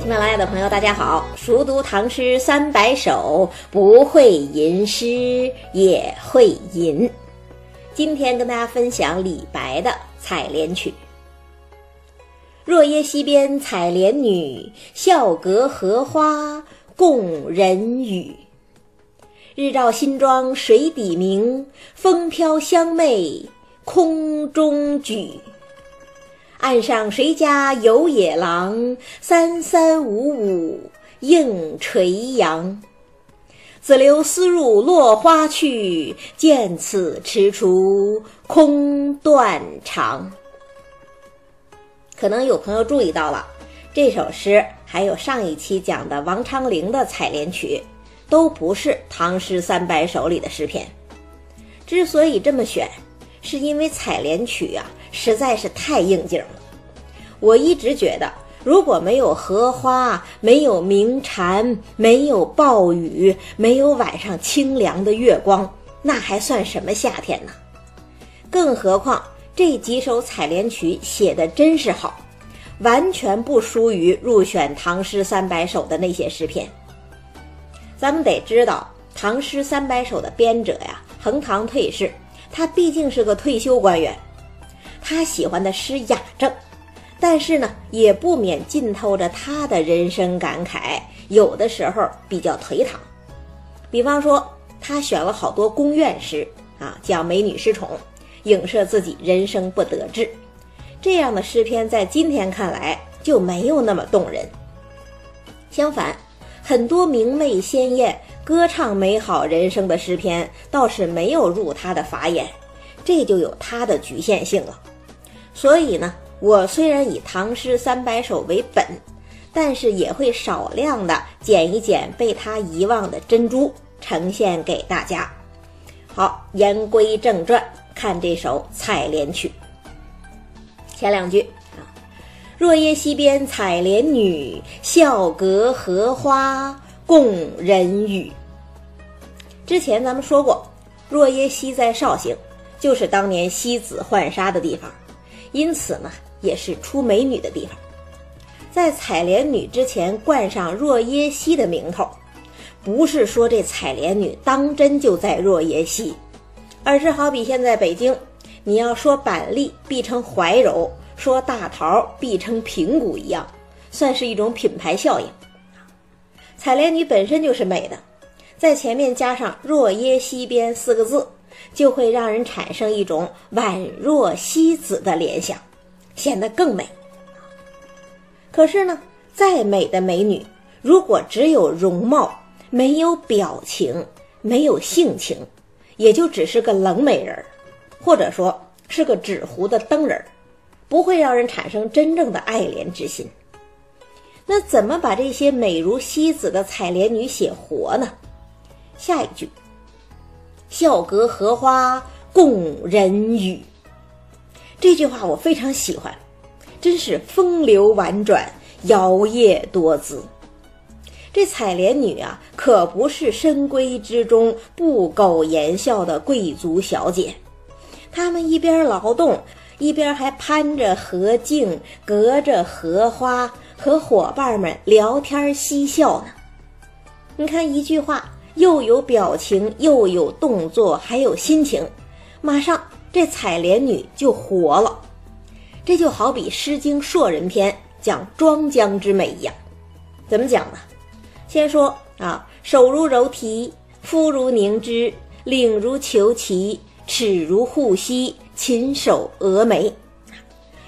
喜马拉雅的朋友，大家好！熟读唐诗三百首，不会吟诗也会吟。今天跟大家分享李白的《采莲曲》：若耶溪边采莲女，笑隔荷花共人语。日照新妆水底明，风飘香袂空中举。岸上谁家有野狼？三三五五映垂杨。子留丝入落花去，见此踟蹰空断肠。可能有朋友注意到了，这首诗还有上一期讲的王昌龄的《采莲曲》，都不是《唐诗三百首》里的诗篇。之所以这么选，是因为《采莲曲》啊。实在是太应景了。我一直觉得，如果没有荷花，没有鸣蝉，没有暴雨，没有晚上清凉的月光，那还算什么夏天呢？更何况这几首采莲曲写的真是好，完全不输于入选唐诗三百首的那些诗篇。咱们得知道，唐诗三百首的编者呀，横塘退士，他毕竟是个退休官员。他喜欢的诗雅正，但是呢，也不免浸透着他的人生感慨，有的时候比较颓唐。比方说，他选了好多宫怨诗啊，讲美女失宠，影射自己人生不得志。这样的诗篇在今天看来就没有那么动人。相反，很多明媚鲜艳、歌唱美好人生的诗篇倒是没有入他的法眼，这就有他的局限性了。所以呢，我虽然以唐诗三百首为本，但是也会少量的捡一捡被他遗忘的珍珠，呈现给大家。好，言归正传，看这首《采莲曲》。前两句啊，若耶溪边采莲女，笑隔荷花共人语。之前咱们说过，若耶溪在绍兴，就是当年西子浣纱的地方。因此呢，也是出美女的地方。在采莲女之前冠上若耶溪的名头，不是说这采莲女当真就在若耶溪，而是好比现在北京，你要说板栗必称怀柔，说大桃必称平谷一样，算是一种品牌效应。采莲女本身就是美的，在前面加上若耶溪边四个字。就会让人产生一种宛若西子的联想，显得更美。可是呢，再美的美女，如果只有容貌，没有表情，没有性情，也就只是个冷美人儿，或者说是个纸糊的灯人儿，不会让人产生真正的爱怜之心。那怎么把这些美如西子的采莲女写活呢？下一句。笑隔荷花共人语，这句话我非常喜欢，真是风流婉转，摇曳多姿。这采莲女啊，可不是深闺之中不苟言笑的贵族小姐，她们一边劳动，一边还攀着荷茎，隔着荷花，和伙伴们聊天嬉笑呢。你看一句话。又有表情，又有动作，还有心情，马上这采莲女就活了。这就好比《诗经·硕人篇》讲庄姜之美一样。怎么讲呢？先说啊，手如柔荑，肤如凝脂，领如虬蛴，齿如护膝，禽首蛾眉。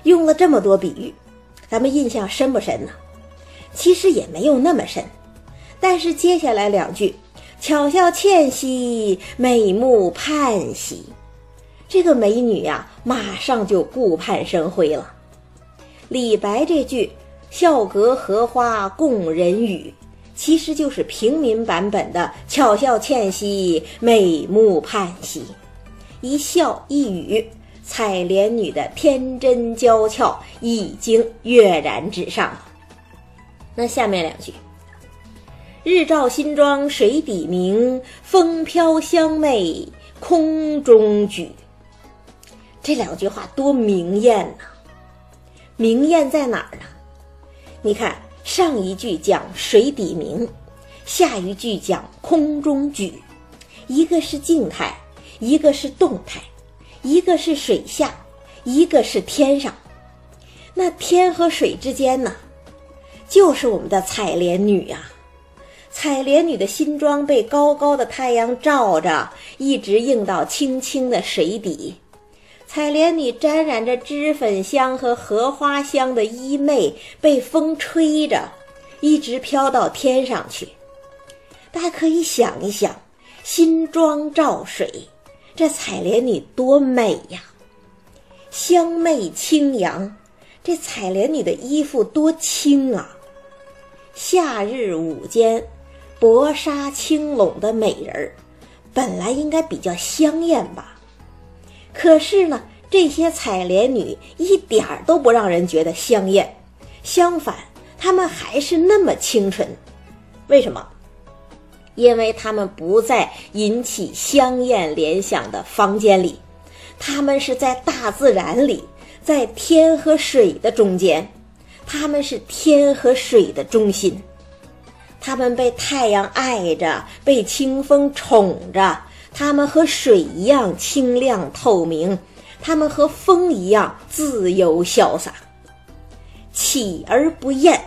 用了这么多比喻，咱们印象深不深呢？其实也没有那么深，但是接下来两句。巧笑倩兮，美目盼兮，这个美女呀，马上就顾盼生辉了。李白这句“笑隔荷花共人语”，其实就是平民版本的“巧笑倩兮，美目盼兮”。一笑一语，采莲女的天真娇俏已经跃然纸上。那下面两句。日照新妆水底明，风飘香袂空中举。这两句话多明艳呐！明艳在哪儿呢？你看上一句讲水底明，下一句讲空中举，一个是静态，一个是动态，一个是水下，一个是天上。那天和水之间呢，就是我们的采莲女呀。采莲女的新装被高高的太阳照着，一直映到清清的水底。采莲女沾染着脂粉香和荷花香的衣袂被风吹着，一直飘到天上去。大家可以想一想，新装照水，这采莲女多美呀！香媚清扬，这采莲女的衣服多轻啊！夏日午间。薄纱轻拢的美人儿，本来应该比较香艳吧？可是呢，这些采莲女一点儿都不让人觉得香艳，相反，她们还是那么清纯。为什么？因为她们不在引起香艳联想的房间里，她们是在大自然里，在天和水的中间，她们是天和水的中心。它们被太阳爱着，被清风宠着。它们和水一样清亮透明，它们和风一样自由潇洒，起而不厌，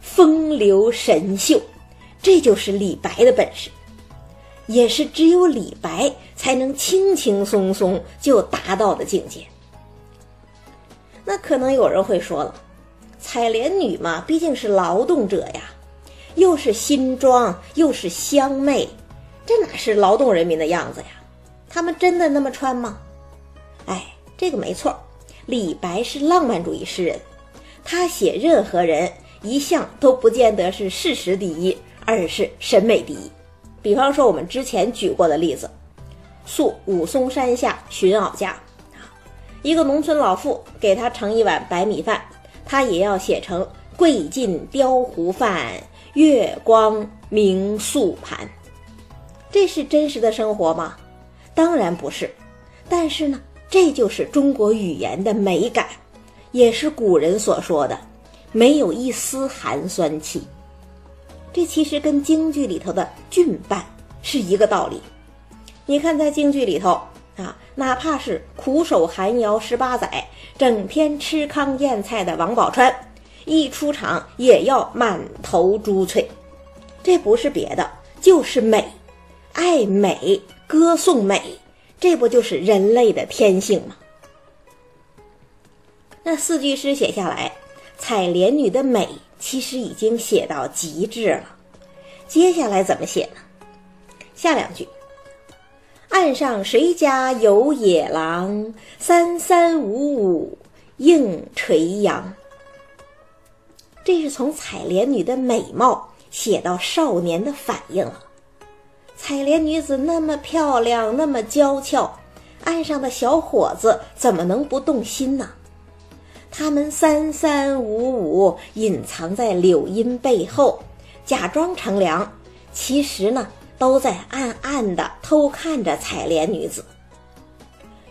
风流神秀。这就是李白的本事，也是只有李白才能轻轻松松就达到的境界。那可能有人会说了，采莲女嘛，毕竟是劳动者呀。又是新装，又是香媚，这哪是劳动人民的样子呀？他们真的那么穿吗？哎，这个没错。李白是浪漫主义诗人，他写任何人一向都不见得是事实第一，而是审美第一。比方说我们之前举过的例子，宿武松山下寻媪家，一个农村老妇给他盛一碗白米饭，他也要写成贵尽雕糊饭。月光明素盘，这是真实的生活吗？当然不是。但是呢，这就是中国语言的美感，也是古人所说的“没有一丝寒酸气”。这其实跟京剧里头的俊扮是一个道理。你看，在京剧里头啊，哪怕是苦守寒窑十八载，整天吃糠咽菜的王宝钏。一出场也要满头珠翠，这不是别的，就是美，爱美，歌颂美，这不就是人类的天性吗？那四句诗写下来，采莲女的美其实已经写到极致了。接下来怎么写呢？下两句：岸上谁家有野狼？三三五五映垂杨。这是从采莲女的美貌写到少年的反应了。采莲女子那么漂亮，那么娇俏，岸上的小伙子怎么能不动心呢？他们三三五五隐藏在柳荫背后，假装乘凉，其实呢，都在暗暗地偷看着采莲女子。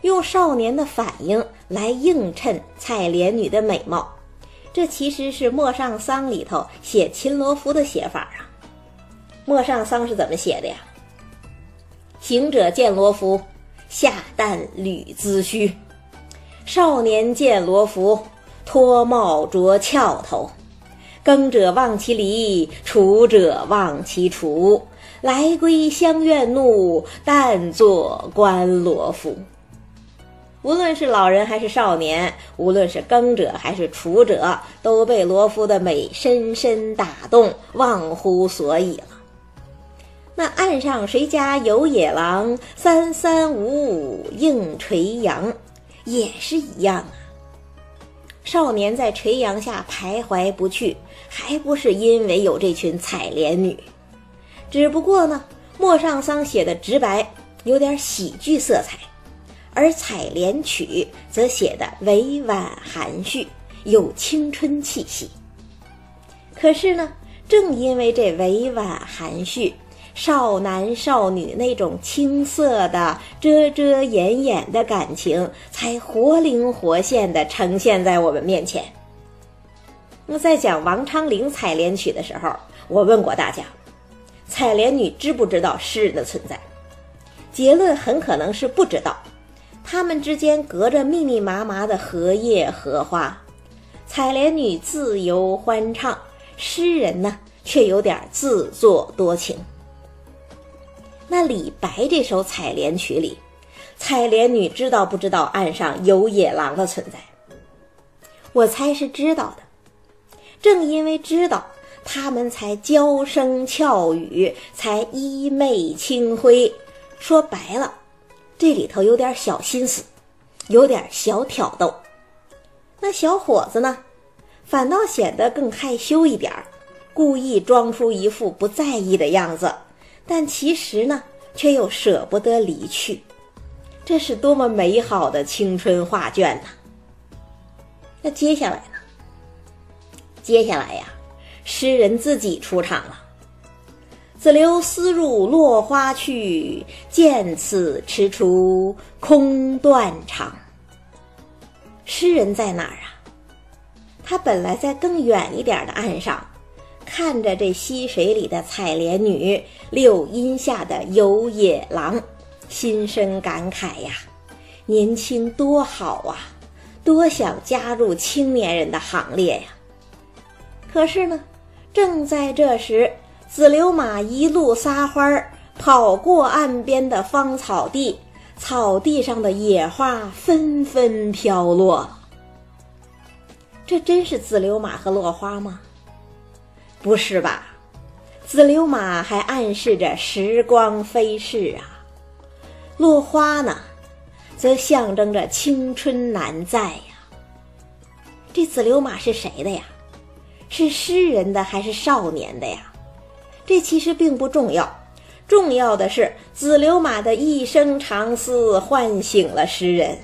用少年的反应来映衬采莲女的美貌。这其实是《陌上桑》里头写秦罗浮的写法啊。《陌上桑》是怎么写的呀？行者见罗浮，下旦履髭须。少年见罗浮，脱帽着翘头。耕者忘其犁，锄者忘其锄。来归乡愿怒，但作观罗浮。无论是老人还是少年，无论是耕者还是锄者，都被罗浮的美深深打动，忘乎所以了。那岸上谁家有野狼？三三五五映垂杨，也是一样啊。少年在垂杨下徘徊不去，还不是因为有这群采莲女？只不过呢，陌上桑写的直白，有点喜剧色彩。而《采莲曲》则写得委婉含蓄，有青春气息。可是呢，正因为这委婉含蓄，少男少女那种青涩的、遮遮掩掩的感情，才活灵活现地呈现在我们面前。那在讲王昌龄采莲曲的时候，我问过大家，采莲女知不知道诗人的存在？结论很可能是不知道。他们之间隔着密密麻麻的荷叶荷花，采莲女自由欢唱，诗人呢却有点自作多情。那李白这首采莲曲里，采莲女知道不知道岸上有野狼的存在？我猜是知道的。正因为知道，他们才娇声俏语，才衣袂清辉。说白了。这里头有点小心思，有点小挑逗。那小伙子呢，反倒显得更害羞一点儿，故意装出一副不在意的样子，但其实呢，却又舍不得离去。这是多么美好的青春画卷呐！那接下来呢？接下来呀，诗人自己出场了。子留丝入落花去，见此踟蹰空断肠。诗人在哪儿啊？他本来在更远一点的岸上，看着这溪水里的采莲女，柳荫下的游野狼，心生感慨呀：年轻多好啊，多想加入青年人的行列呀！可是呢，正在这时。子留马一路撒欢儿，跑过岸边的芳草地，草地上的野花纷纷飘落。这真是子留马和落花吗？不是吧？子留马还暗示着时光飞逝啊，落花呢，则象征着青春难在呀。这子留马是谁的呀？是诗人的还是少年的呀？这其实并不重要，重要的是子留马的一声长嘶唤醒了诗人。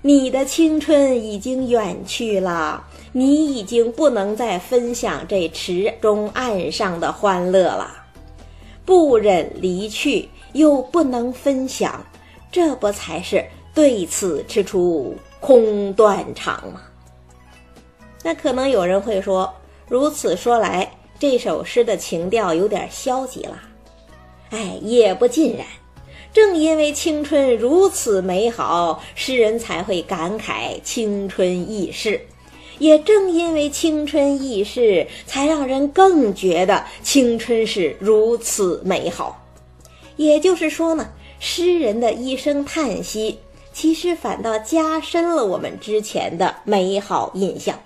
你的青春已经远去了，你已经不能再分享这池中岸上的欢乐了。不忍离去，又不能分享，这不才是对此吃出空断肠吗？那可能有人会说，如此说来。这首诗的情调有点消极了，哎，也不尽然。正因为青春如此美好，诗人才会感慨青春易逝；也正因为青春易逝，才让人更觉得青春是如此美好。也就是说呢，诗人的一声叹息，其实反倒加深了我们之前的美好印象。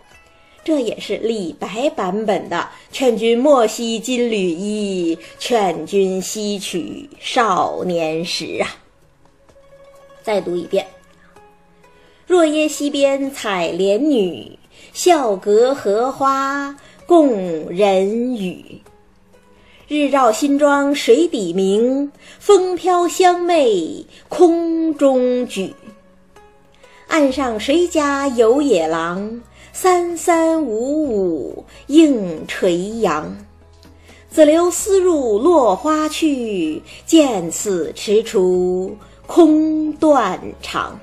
这也是李白版本的“劝君莫惜金缕衣，劝君惜取少年时”啊！再读一遍：“若耶溪边采莲女，笑隔荷花共人语。日照新妆水底明，风飘香袂空中举。岸上谁家有野狼？”三三五五映垂杨，子留丝入落花去，见此踟蹰空断肠。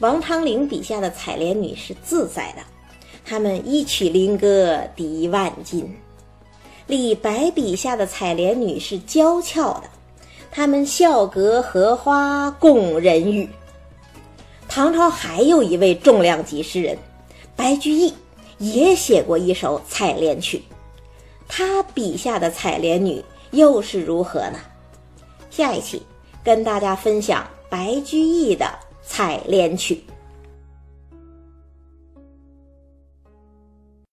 王昌龄笔下的采莲女是自在的，她们一曲灵歌敌万金；李白笔下的采莲女是娇俏的，她们笑隔荷花共人语。唐朝还有一位重量级诗人，白居易，也写过一首采莲曲。他笔下的采莲女又是如何呢？下一期跟大家分享白居易的采莲曲。